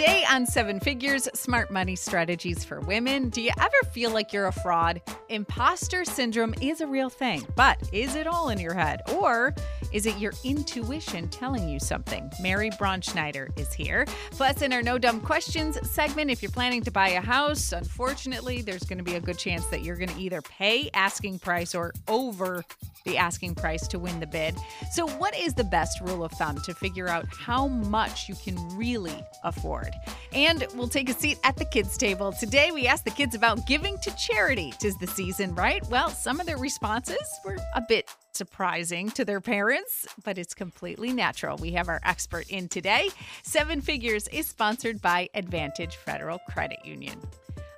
Today on Seven Figures Smart Money Strategies for Women, do you ever feel like you're a fraud? Imposter syndrome is a real thing, but is it all in your head? Or is it your intuition telling you something? Mary Braunschneider is here. Plus, in our No Dumb Questions segment, if you're planning to buy a house, unfortunately, there's going to be a good chance that you're going to either pay asking price or over the asking price to win the bid. So, what is the best rule of thumb to figure out how much you can really afford? And we'll take a seat at the kids' table. Today, we asked the kids about giving to charity. Tis the season, right? Well, some of their responses were a bit surprising to their parents, but it's completely natural. We have our expert in today. Seven Figures is sponsored by Advantage Federal Credit Union.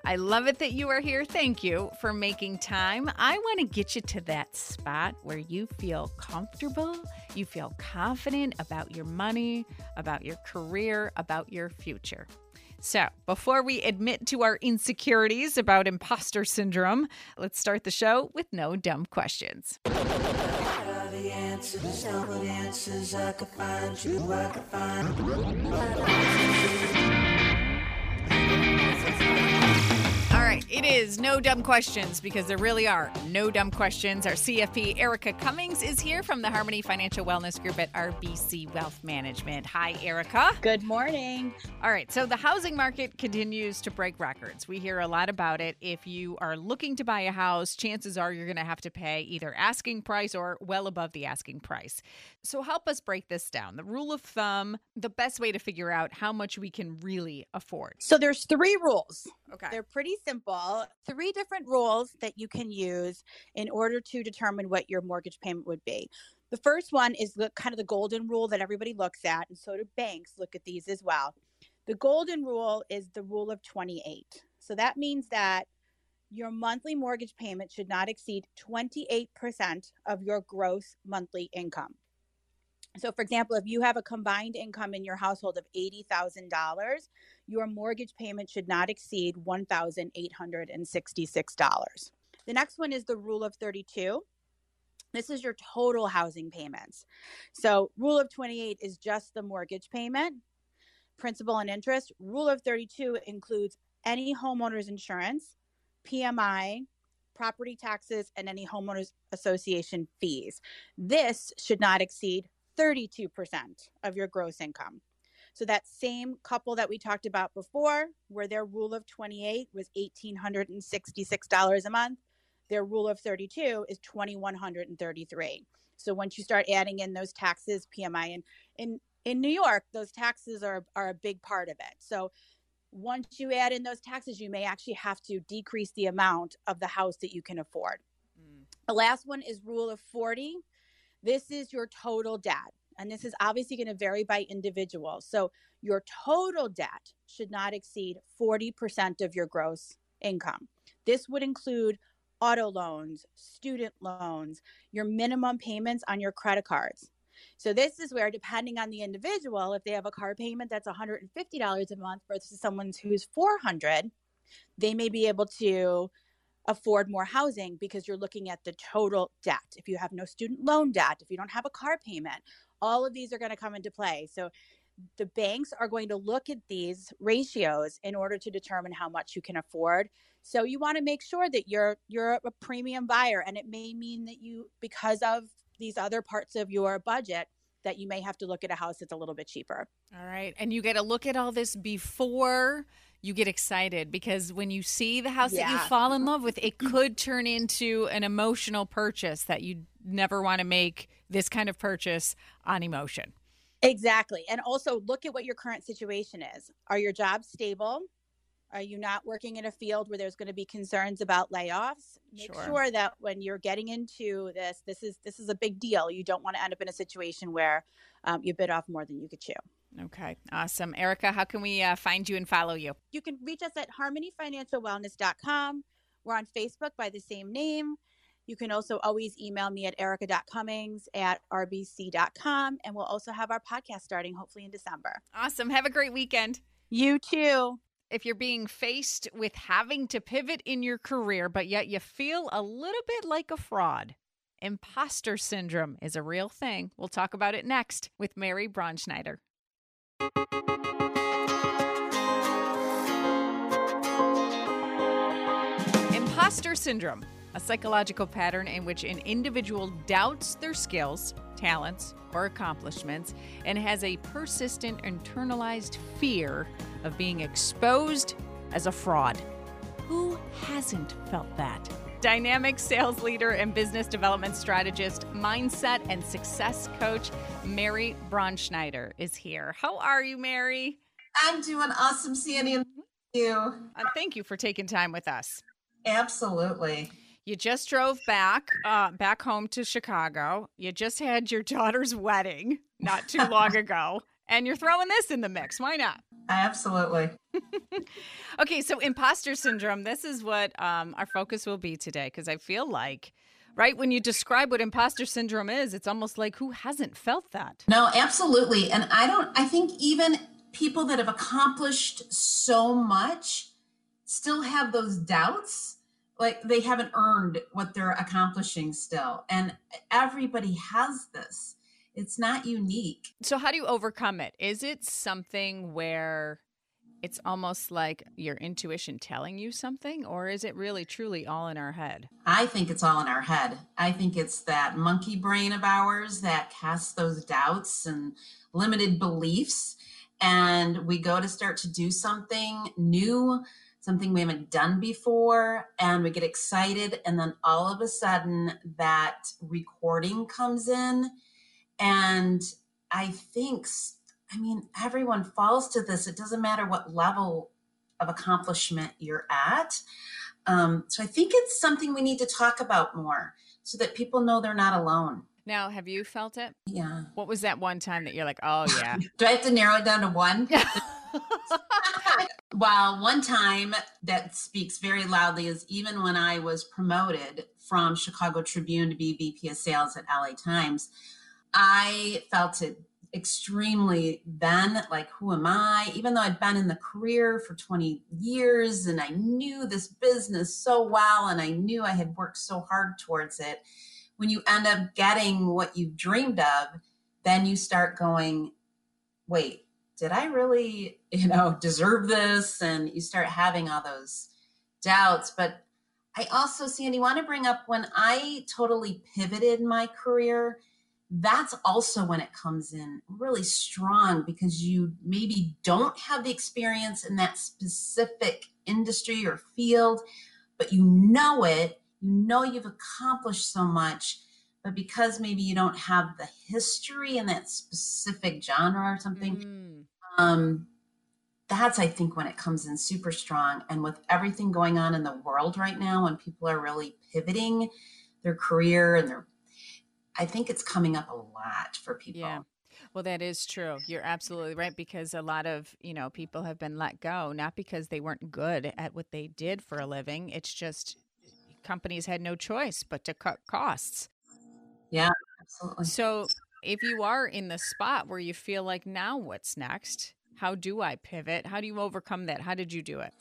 I love it that you are here. Thank you for making time. I want to get you to that spot where you feel comfortable, you feel confident about your money, about your career, about your future. So, before we admit to our insecurities about imposter syndrome, let's start the show with no dumb questions. All right, it is no dumb questions because there really are no dumb questions. Our CFP Erica Cummings is here from the Harmony Financial Wellness Group at RBC Wealth Management. Hi, Erica. Good morning. All right, so the housing market continues to break records. We hear a lot about it. If you are looking to buy a house, chances are you're going to have to pay either asking price or well above the asking price. So help us break this down. The rule of thumb, the best way to figure out how much we can really afford. So there's three rules. Okay. They're pretty simple. Three different rules that you can use in order to determine what your mortgage payment would be. The first one is the kind of the golden rule that everybody looks at, and so do banks look at these as well. The golden rule is the rule of 28. So that means that your monthly mortgage payment should not exceed 28% of your gross monthly income. So, for example, if you have a combined income in your household of $80,000, your mortgage payment should not exceed $1,866. The next one is the rule of 32. This is your total housing payments. So, rule of 28 is just the mortgage payment, principal and interest. Rule of 32 includes any homeowner's insurance, PMI, property taxes, and any homeowners association fees. This should not exceed 32% of your gross income. So that same couple that we talked about before, where their rule of 28 was $1,866 a month, their rule of 32 is 2133 So once you start adding in those taxes, PMI, and in, in New York, those taxes are, are a big part of it. So once you add in those taxes, you may actually have to decrease the amount of the house that you can afford. Mm. The last one is rule of 40. This is your total debt. And this is obviously going to vary by individual. So your total debt should not exceed 40% of your gross income. This would include auto loans, student loans, your minimum payments on your credit cards. So this is where depending on the individual, if they have a car payment that's $150 a month versus someone who's 400, they may be able to afford more housing because you're looking at the total debt. If you have no student loan debt, if you don't have a car payment, all of these are going to come into play. So the banks are going to look at these ratios in order to determine how much you can afford. So you want to make sure that you're you're a premium buyer and it may mean that you because of these other parts of your budget that you may have to look at a house that's a little bit cheaper. All right. And you get to look at all this before you get excited because when you see the house yeah. that you fall in love with, it could turn into an emotional purchase that you never want to make this kind of purchase on emotion. Exactly. And also look at what your current situation is. Are your jobs stable? Are you not working in a field where there's going to be concerns about layoffs? Make sure. sure that when you're getting into this, this is this is a big deal. You don't want to end up in a situation where um, you bit off more than you could chew. Okay, awesome. Erica, how can we uh, find you and follow you? You can reach us at harmonyfinancialwellness.com. We're on Facebook by the same name. You can also always email me at erica.cummings at rbc.com. And we'll also have our podcast starting hopefully in December. Awesome. Have a great weekend. You too. If you're being faced with having to pivot in your career, but yet you feel a little bit like a fraud, imposter syndrome is a real thing. We'll talk about it next with Mary Braunschneider. Imposter syndrome, a psychological pattern in which an individual doubts their skills, talents, or accomplishments and has a persistent internalized fear of being exposed as a fraud. Who hasn't felt that? Dynamic sales leader and business development strategist, mindset and success coach, Mary Braunschneider is here. How are you, Mary? I'm doing awesome, Sandy, thank you. Uh, thank you for taking time with us. Absolutely. You just drove back, uh, back home to Chicago. You just had your daughter's wedding not too long ago, and you're throwing this in the mix. Why not? Absolutely. okay, so imposter syndrome. This is what um, our focus will be today because I feel like, right, when you describe what imposter syndrome is, it's almost like who hasn't felt that? No, absolutely. And I don't, I think even people that have accomplished so much still have those doubts. Like they haven't earned what they're accomplishing still. And everybody has this it's not unique. So, how do you overcome it? Is it something where it's almost like your intuition telling you something, or is it really truly all in our head? I think it's all in our head. I think it's that monkey brain of ours that casts those doubts and limited beliefs. And we go to start to do something new, something we haven't done before, and we get excited. And then all of a sudden, that recording comes in and I think, I mean, everyone falls to this. It doesn't matter what level of accomplishment you're at. Um, so I think it's something we need to talk about more so that people know they're not alone. Now, have you felt it? Yeah. What was that one time that you're like, oh, yeah? Do I have to narrow it down to one? well, one time that speaks very loudly is even when I was promoted from Chicago Tribune to be VP of Sales at LA Times. I felt it extremely then like who am i? Even though i'd been in the career for 20 years and i knew this business so well and i knew i had worked so hard towards it when you end up getting what you've dreamed of then you start going wait did i really you know deserve this? And you start having all those doubts. But i also sandy want to bring up when i totally pivoted my career that's also when it comes in really strong because you maybe don't have the experience in that specific industry or field, but you know it, you know you've accomplished so much, but because maybe you don't have the history in that specific genre or something, mm. um, that's I think when it comes in super strong. And with everything going on in the world right now, when people are really pivoting their career and their I think it's coming up a lot for people. Yeah. Well, that is true. You're absolutely right because a lot of, you know, people have been let go not because they weren't good at what they did for a living. It's just companies had no choice but to cut costs. Yeah, absolutely. So, if you are in the spot where you feel like now what's next? How do I pivot? How do you overcome that? How did you do it?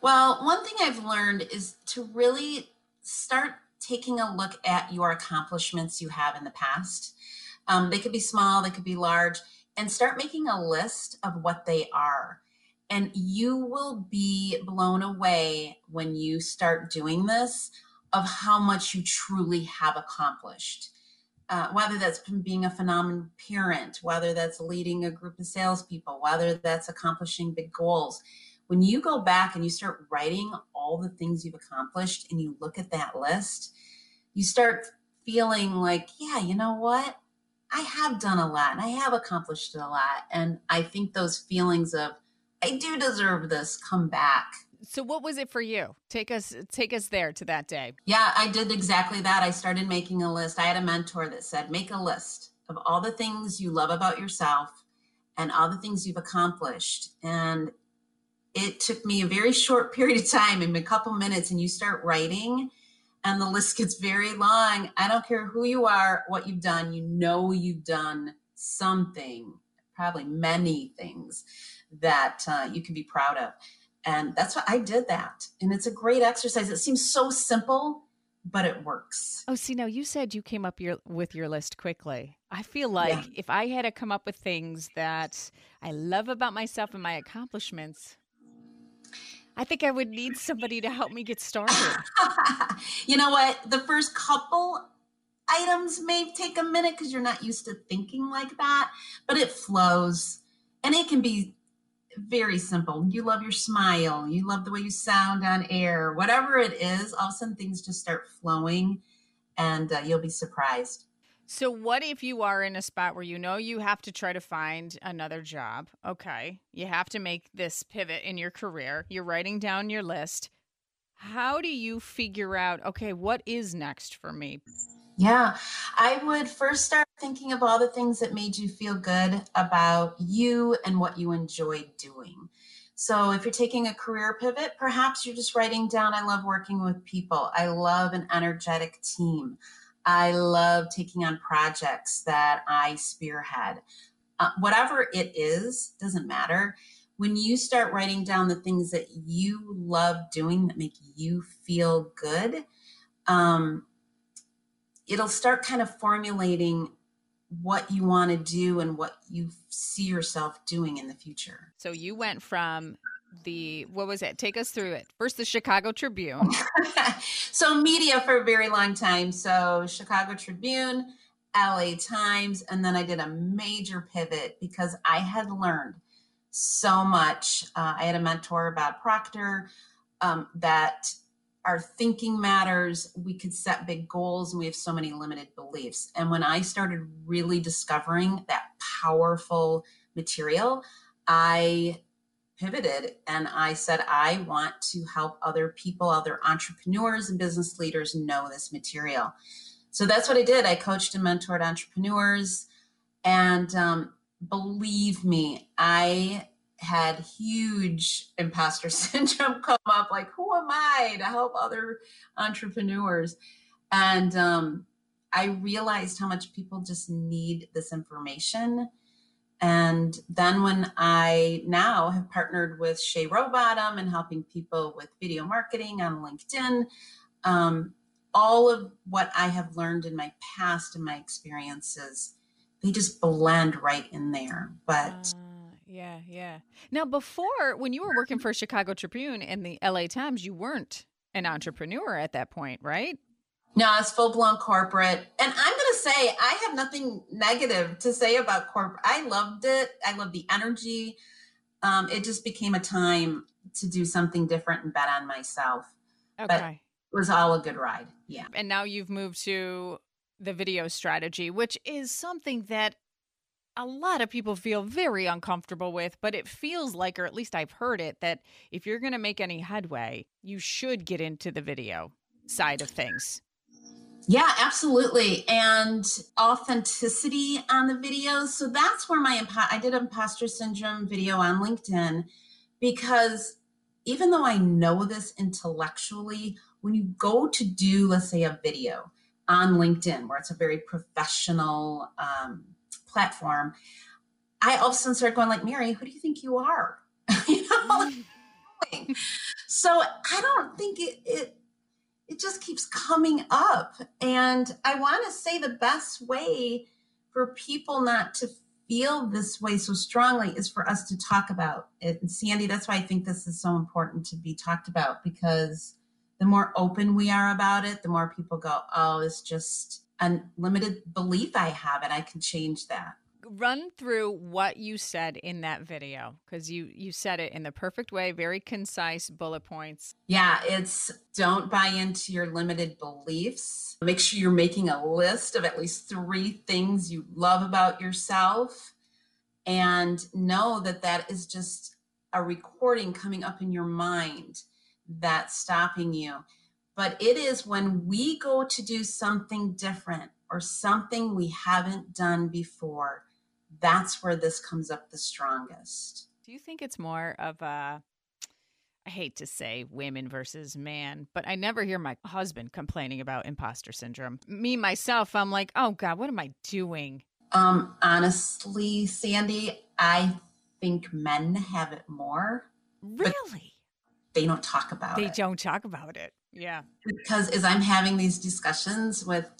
Well, one thing I've learned is to really start taking a look at your accomplishments you have in the past. Um, they could be small, they could be large, and start making a list of what they are. And you will be blown away when you start doing this of how much you truly have accomplished. Uh, whether that's being a phenomenal parent, whether that's leading a group of salespeople, whether that's accomplishing big goals. When you go back and you start writing all the things you've accomplished and you look at that list, you start feeling like, yeah, you know what? I have done a lot and I have accomplished a lot. And I think those feelings of, I do deserve this come back. So what was it for you? Take us take us there to that day. Yeah, I did exactly that. I started making a list. I had a mentor that said, make a list of all the things you love about yourself and all the things you've accomplished. And it took me a very short period of time, in a couple minutes, and you start writing and the list gets very long. I don't care who you are, what you've done, you know you've done something, probably many things that uh, you can be proud of. And that's what I did that. And it's a great exercise. It seems so simple, but it works. Oh, see, now you said you came up your, with your list quickly. I feel like yeah. if I had to come up with things that I love about myself and my accomplishments, I think I would need somebody to help me get started. you know what? The first couple items may take a minute because you're not used to thinking like that, but it flows and it can be very simple. You love your smile, you love the way you sound on air, whatever it is, all of a sudden things just start flowing and uh, you'll be surprised. So, what if you are in a spot where you know you have to try to find another job? Okay. You have to make this pivot in your career. You're writing down your list. How do you figure out, okay, what is next for me? Yeah, I would first start thinking of all the things that made you feel good about you and what you enjoyed doing. So, if you're taking a career pivot, perhaps you're just writing down, I love working with people. I love an energetic team. I love taking on projects that I spearhead. Uh, whatever it is, doesn't matter. When you start writing down the things that you love doing that make you feel good, um, it'll start kind of formulating what you want to do and what you see yourself doing in the future. So you went from the what was it? Take us through it. First the Chicago Tribune. so media for a very long time. So Chicago Tribune, LA Times, and then I did a major pivot because I had learned so much. Uh, I had a mentor Bob Proctor um, that our thinking matters. We could set big goals and we have so many limited beliefs. And when I started really discovering that powerful material, I pivoted and I said, I want to help other people, other entrepreneurs and business leaders know this material. So that's what I did. I coached and mentored entrepreneurs. And um, believe me, I had huge imposter syndrome come up like who am i to help other entrepreneurs and um, i realized how much people just need this information and then when i now have partnered with shay rowbottom and helping people with video marketing on linkedin um, all of what i have learned in my past and my experiences they just blend right in there but uh yeah, yeah. Now, before, when you were working for Chicago Tribune and the LA Times, you weren't an entrepreneur at that point, right? No, it's full blown corporate. And I'm going to say, I have nothing negative to say about corporate. I loved it. I loved the energy. Um, it just became a time to do something different and bet on myself. Okay. But it was all a good ride. Yeah. And now you've moved to the video strategy, which is something that a lot of people feel very uncomfortable with, but it feels like, or at least I've heard it, that if you're going to make any headway, you should get into the video side of things. Yeah, absolutely. And authenticity on the videos. So that's where my, I did imposter syndrome video on LinkedIn because even though I know this intellectually, when you go to do, let's say, a video on LinkedIn, where it's a very professional, um, platform, I all of a sudden started going like, Mary, who do you think you are? you know? so I don't think it, it it just keeps coming up. And I want to say the best way for people not to feel this way so strongly is for us to talk about it. And Sandy, that's why I think this is so important to be talked about because the more open we are about it, the more people go, oh, it's just unlimited belief I have and I can change that. Run through what you said in that video because you you said it in the perfect way, very concise bullet points. Yeah, it's don't buy into your limited beliefs. Make sure you're making a list of at least 3 things you love about yourself and know that that is just a recording coming up in your mind that's stopping you but it is when we go to do something different or something we haven't done before, that's where this comes up the strongest. Do you think it's more of a I hate to say women versus man, but I never hear my husband complaining about imposter syndrome. Me myself, I'm like, "Oh god, what am I doing?" Um honestly, Sandy, I think men have it more. Really? They don't talk about they it. They don't talk about it. Yeah. Because as I'm having these discussions with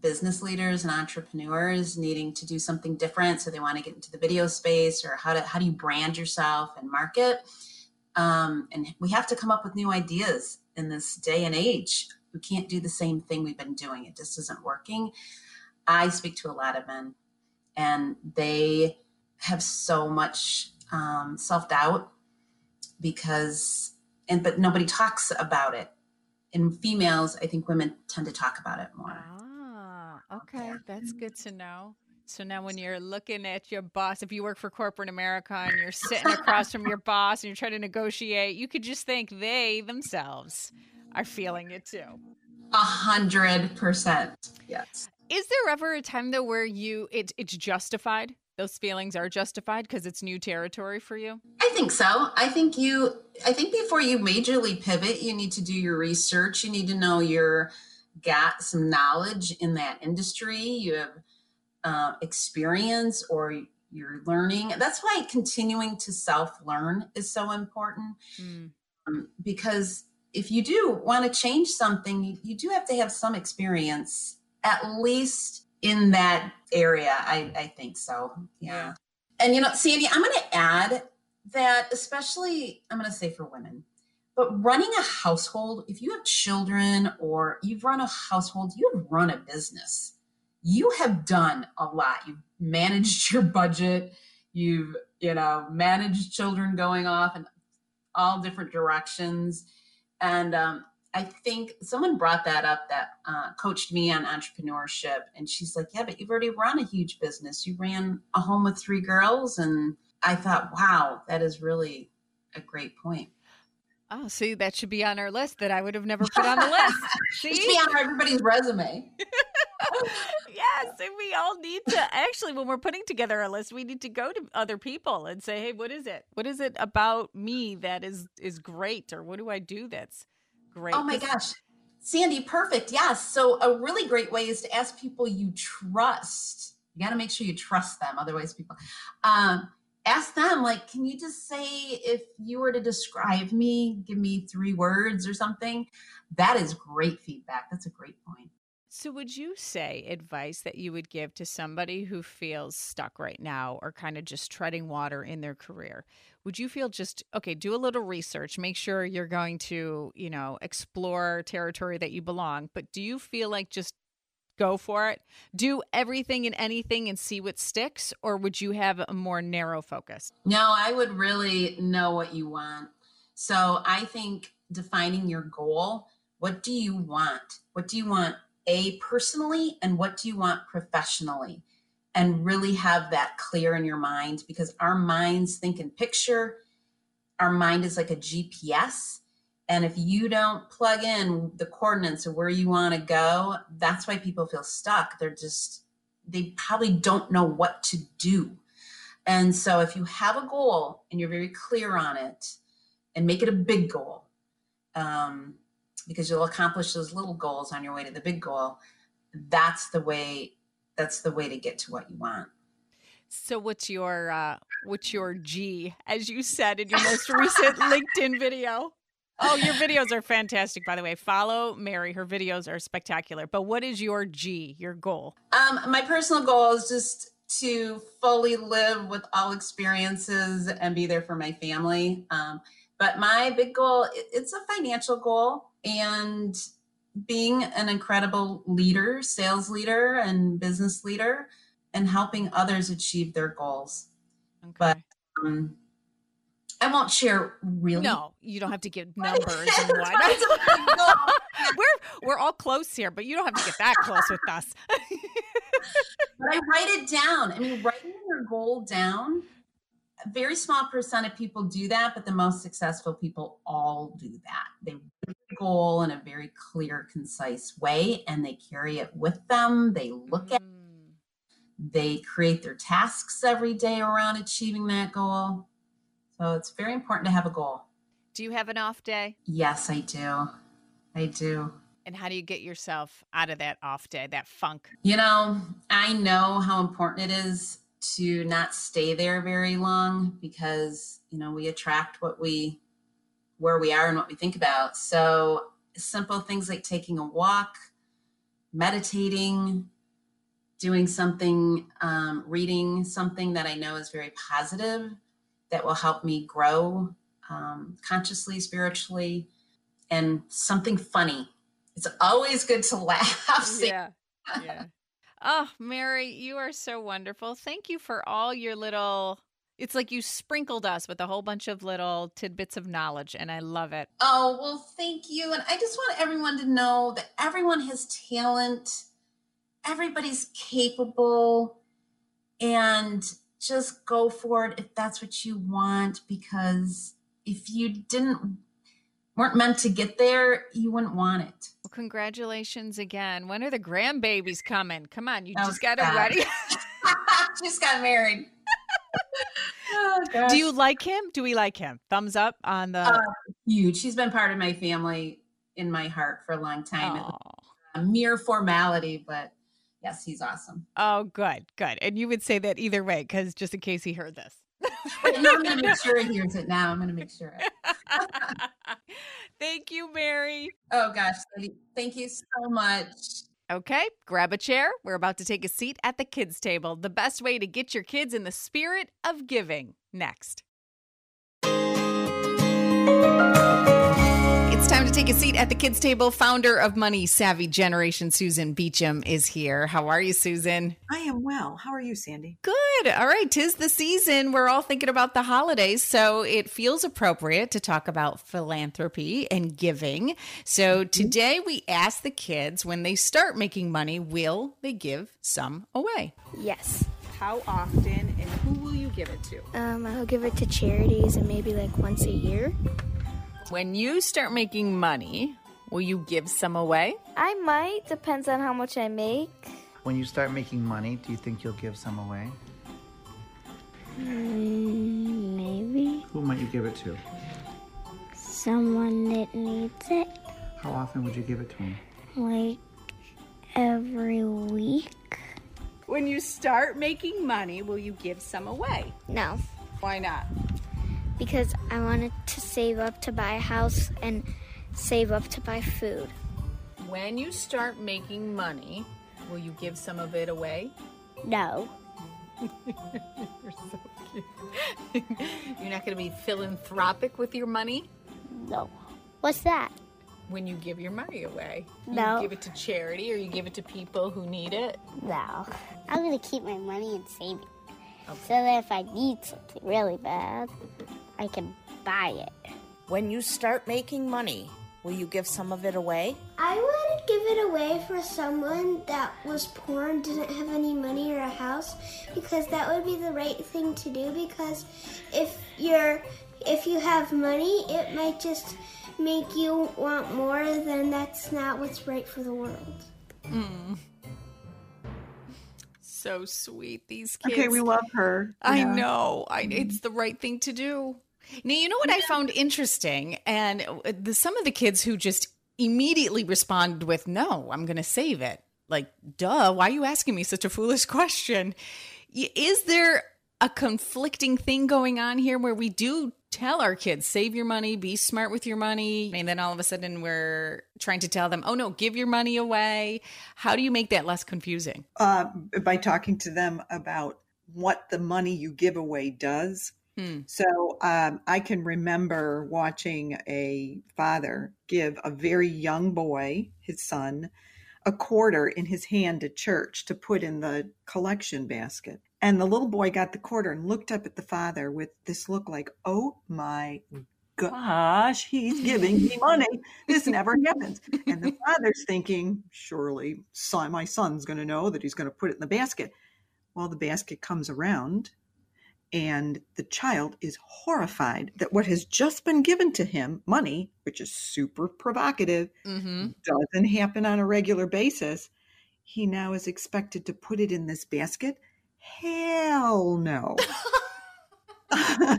business leaders and entrepreneurs needing to do something different so they want to get into the video space or how to how do you brand yourself and market Um, and we have to come up with new ideas in this day and age. We can't do the same thing we've been doing. It just isn't working. I speak to a lot of men, and they have so much um, self doubt because, and but nobody talks about it. In females, I think women tend to talk about it more. Ah, okay. That's good to know. So now when you're looking at your boss, if you work for corporate America and you're sitting across from your boss and you're trying to negotiate, you could just think they themselves are feeling it too. A hundred percent. Yes. Is there ever a time though where you it, it's justified? Those feelings are justified because it's new territory for you? I think so. I think you I think before you majorly pivot, you need to do your research. You need to know you're got some knowledge in that industry. You have uh, experience or you're learning. That's why continuing to self learn is so important mm. um, because if you do want to change something, you, you, do have to have some experience, at least in that area. I, I think so. Yeah. yeah. And, you know, Sandy, I'm going to add that, especially, I'm going to say for women, but running a household, if you have children or you've run a household, you have run a business you have done a lot. You've managed your budget. You've, you know, managed children going off in all different directions. And um, I think someone brought that up that uh, coached me on entrepreneurship. And she's like, Yeah, but you've already run a huge business. You ran a home with three girls. And I thought, wow, that is really a great point. Oh, see, that should be on our list that I would have never put on the list. See? should be on everybody's resume. yes, and we all need to actually when we're putting together a list, we need to go to other people and say, "Hey, what is it? What is it about me that is is great or what do I do that's great?" Oh my gosh. Sandy, perfect. Yes. So a really great way is to ask people you trust. You got to make sure you trust them otherwise people um ask them like can you just say if you were to describe me give me three words or something? That is great feedback. That's a great point. So, would you say advice that you would give to somebody who feels stuck right now or kind of just treading water in their career? Would you feel just, okay, do a little research, make sure you're going to, you know, explore territory that you belong, but do you feel like just go for it? Do everything and anything and see what sticks? Or would you have a more narrow focus? No, I would really know what you want. So, I think defining your goal what do you want? What do you want a personally and what do you want professionally and really have that clear in your mind because our minds think in picture our mind is like a gps and if you don't plug in the coordinates of where you want to go that's why people feel stuck. They're just they probably don't know what to do. And so if you have a goal and you're very clear on it and make it a big goal um, because you'll accomplish those little goals on your way to the big goal that's the way that's the way to get to what you want. So what's your uh what's your g as you said in your most recent linkedin video oh your videos are fantastic by the way. Follow mary. Her videos are spectacular. But what is your g your goal? Um my personal goal is just to fully live with all experiences and be there for my family. Um, but my big goal it's a financial goal and being an incredible leader, sales leader, and business leader, and helping others achieve their goals. Okay. But um, I won't share really. No, you don't have to give numbers and what. we're we're all close here, but you don't have to get that close with us. but I write it down. I mean, writing your goal down a very small percent of people do that, but the most successful people all do that. They write the goal in a very clear, concise way, and they carry it with them. They look mm. at they create their tasks every day around achieving that goal. So it's very important to have a goal. Do you have an off day? Yes, I do. I do. And how do you get yourself out of that off day, that funk? You know, I know how important it is to not stay there very long because you know we attract what we where we are and what we think about so simple things like taking a walk meditating doing something um, reading something that i know is very positive that will help me grow um, consciously, spiritually, and something funny. It's always good to laugh. Yeah. Yeah. Oh, Mary, you are so wonderful. Thank you for all your little. It's like you sprinkled us with a whole bunch of little tidbits of knowledge, and I love it. Oh, well, thank you. And I just want everyone to know that everyone has talent, everybody's capable, and just go for it if that's what you want. Because if you didn't weren't meant to get there, you wouldn't want it. Well, congratulations again. When are the grandbabies coming? Come on, you Oh, just got it ready. just got married. oh, Do you like him? Do we like him? Thumbs up on the. Uh, huge? He's been part of my family in my heart for a long time. A mere formality, but yes, he's awesome. oh, good, good. And you would say that either way, because just in case he heard this. I'm going to make sure he hears it now. I'm going to make sure. Thank you, Mary. Oh gosh, thank you so much. Okay, grab a chair. We're about to take a seat at the kids' table. The best way to get your kids in the spirit of giving. Next. It's time to take a seat at the kids' table. Founder of Money Savvy Generation, Susan Beacham, is here. How are you, Susan? I am well. How are you, Sandy? Good. All right. Tis the season. We're all thinking about the holidays. So it feels appropriate to talk about philanthropy and giving. So today we ask the kids when they start making money, will they give some away? Yes. How often and who will you give it to? Um, I'll give it to charities and maybe like once a year. When you start making money, will you give some away? I might, depends on how much I make. When you start making money, do you think you'll give some away? Mm, maybe Who might you give it to? someone that needs it, How often would you give it to them? like every week. When you start making money, will you give some away? No, Why not? Because I wanted to save up to buy a house and save up to buy food. When you start making money, will you give some of it away? No, You're so cute. You're not going to be philanthropic with your money no. What's that? when you give your money away. No. You give it to charity or you give it to people who need it. No. I'm gonna keep my money and save it. So that if I need something really bad, I can buy it. When you start making money, will you give some of it away? I would give it away for someone that was poor and didn't have any money or a house because that would be the right thing to do because if you're if you have money, it might just make you want more then that's not what's right for the world. Mm. So sweet, these kids. Okay, we love her. I Yeah. know. I, it's the right thing to do. Now, you know what I found interesting? And uh, the, some of the kids who just immediately responded with, no, I'm going to save it. Like, duh, why are you asking me such a foolish question? Is there a conflicting thing going on here where we do tell our kids, save your money, be smart with your money? And then all of a sudden we're trying to tell them, oh no, give your money away. How do you make that less confusing? Uh, by talking to them about what the money you give away does. Hmm. So um, I can remember watching a father give a very young boy, his son, a quarter in his hand at church to put in the collection basket. And the little boy got the quarter and looked up at the father with this look like, oh my gosh, he's giving me money. This never happens. And the father's thinking, surely son, my son's going to know that he's going to put it in the basket. Well, the basket comes around and the child is horrified that what has just been given to him, money, which is super provocative, Mm-hmm. doesn't happen on a regular basis. He now is expected to put it in this basket. Hell no.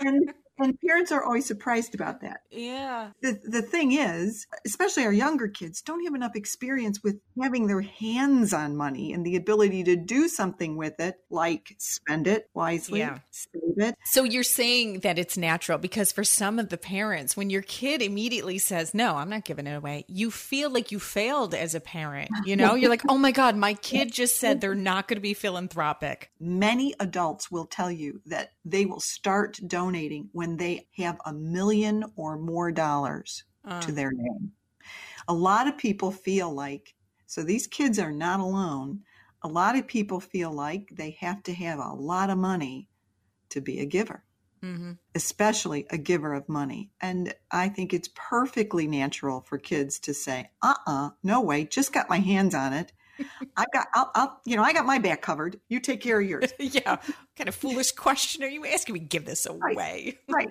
and and parents are always surprised about that. Yeah. The the thing is, especially our younger kids don't have enough experience with having their hands on money and the ability to do something with it, like spend it wisely, Yeah. save it. So you're saying that it's natural because for some of the parents, when your kid immediately says, No, I'm not giving it away, you feel like you failed as a parent. You know, you're like, Oh my God, my kid just said they're not going to be philanthropic. Many adults will tell you that they will start donating when they have a million or more dollars uh. to their name. A lot of people feel like, so these kids are not alone. A lot of people feel like they have to have a lot of money to be a giver, mm-hmm. especially a giver of money. And I think it's perfectly natural for kids to say, uh uh-uh, uh no way, just got my hands on it. I got, I'll, I'll, you know, I got my back covered. You take care of yours. yeah. What kind of foolish question are you asking me? Give this away. Right. right.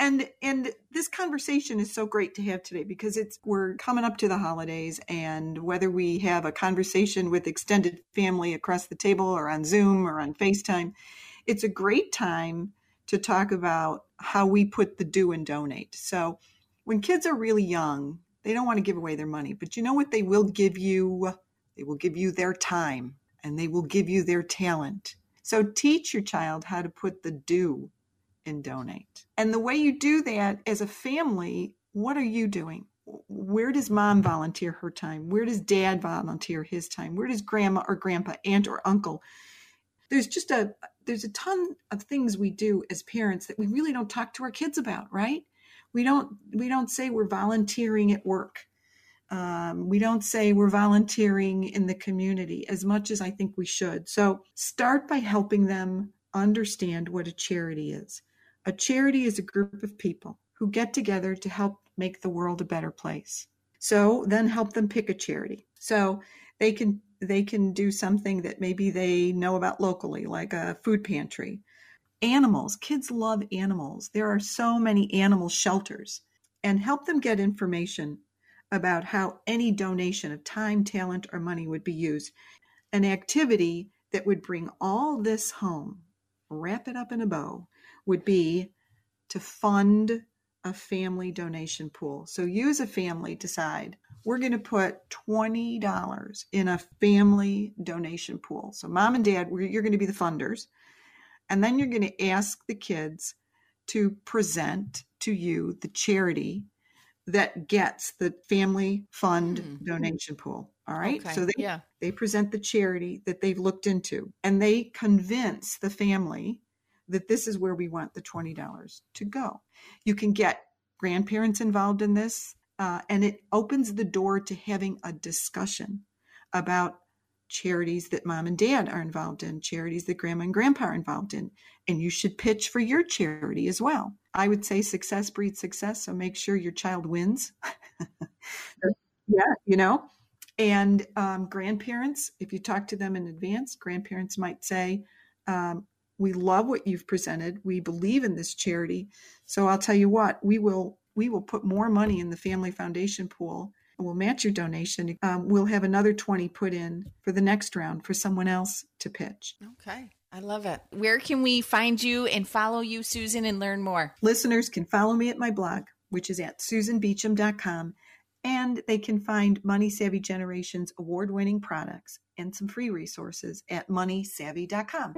And and this conversation is so great to have today because it's we're coming up to the holidays and whether we have a conversation with extended family across the table or on Zoom or on FaceTime, it's a great time to talk about how we put the do and donate. So when kids are really young, they don't want to give away their money, but you know what they will give you? They will give you their time and they will give you their talent. So teach your child how to put the do and donate. And the way you do that as a family, what are you doing? Where does mom volunteer her time? Where does dad volunteer his time? Where does grandma or grandpa, aunt or uncle? There's just a there's a ton of things we do as parents that we really don't talk to our kids about, right? We don't we don't say we're volunteering at work um, we don't say we're volunteering in the community as much as I think we should. So start by helping them understand what a charity is. A charity is a group of people who get together to help make the world a better place. So then help them pick a charity. So they can they can do something that maybe they know about locally, like a food pantry. Animals, kids love animals. There are so many animal shelters and help them get information about how any donation of time, talent, or money would be used. An activity that would bring all this home, wrap it up in a bow, would be to fund a family donation pool. So you as a family decide we're going to put $20 in a family donation pool. So mom and dad, you're going to be the funders. And then you're going to ask the kids to present to you the charity that gets the family fund mm-hmm. donation pool. All right. Okay. So they, yeah. they present the charity that they've looked into and they convince the family that this is where we want the $20 to go. You can get grandparents involved in this, uh, and it opens the door to having a discussion about charities that mom and dad are involved in, charities that grandma and grandpa are involved in, and you should pitch for your charity as well. I would say success breeds success, so make sure your child wins. yeah, you know. And um, grandparents, if you talk to them in advance, grandparents might say, um, "We love what you've presented. We believe in this charity. So I'll tell you what, we will we will put more money in the family foundation pool we'll match your donation. Um, we'll have another 20 put in for the next round for someone else to pitch. Okay. I love it. Where can we find you and follow you, Susan, and learn more? Listeners can follow me at my blog, which is at susanbeacham.com, and they can find Money Savvy Generation's award winning products and some free resources at moneysavvy.com.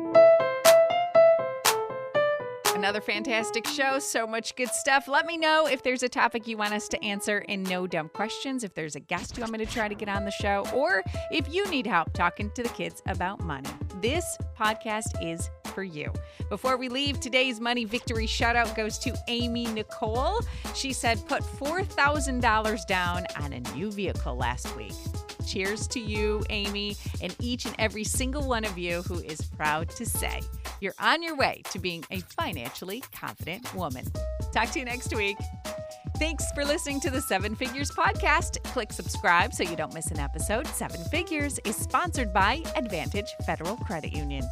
Another fantastic show. So much good stuff. Let me know if there's a topic you want us to answer in no dumb questions, if there's a guest you want me to try to get on the show, or if you need help talking to the kids about money. This podcast is for you. Before we leave, today's money victory shout out goes to Amy Nicole. She said, put $4,000 down on a new vehicle last week. Cheers to you, Amy, and each and every single one of you who is proud to say you're on your way to being a financially confident woman. Talk to you next week. Thanks for listening to the Seven Figures Podcast. Click subscribe so you don't miss an episode. Seven Figures is sponsored by Advantage Federal Credit Union.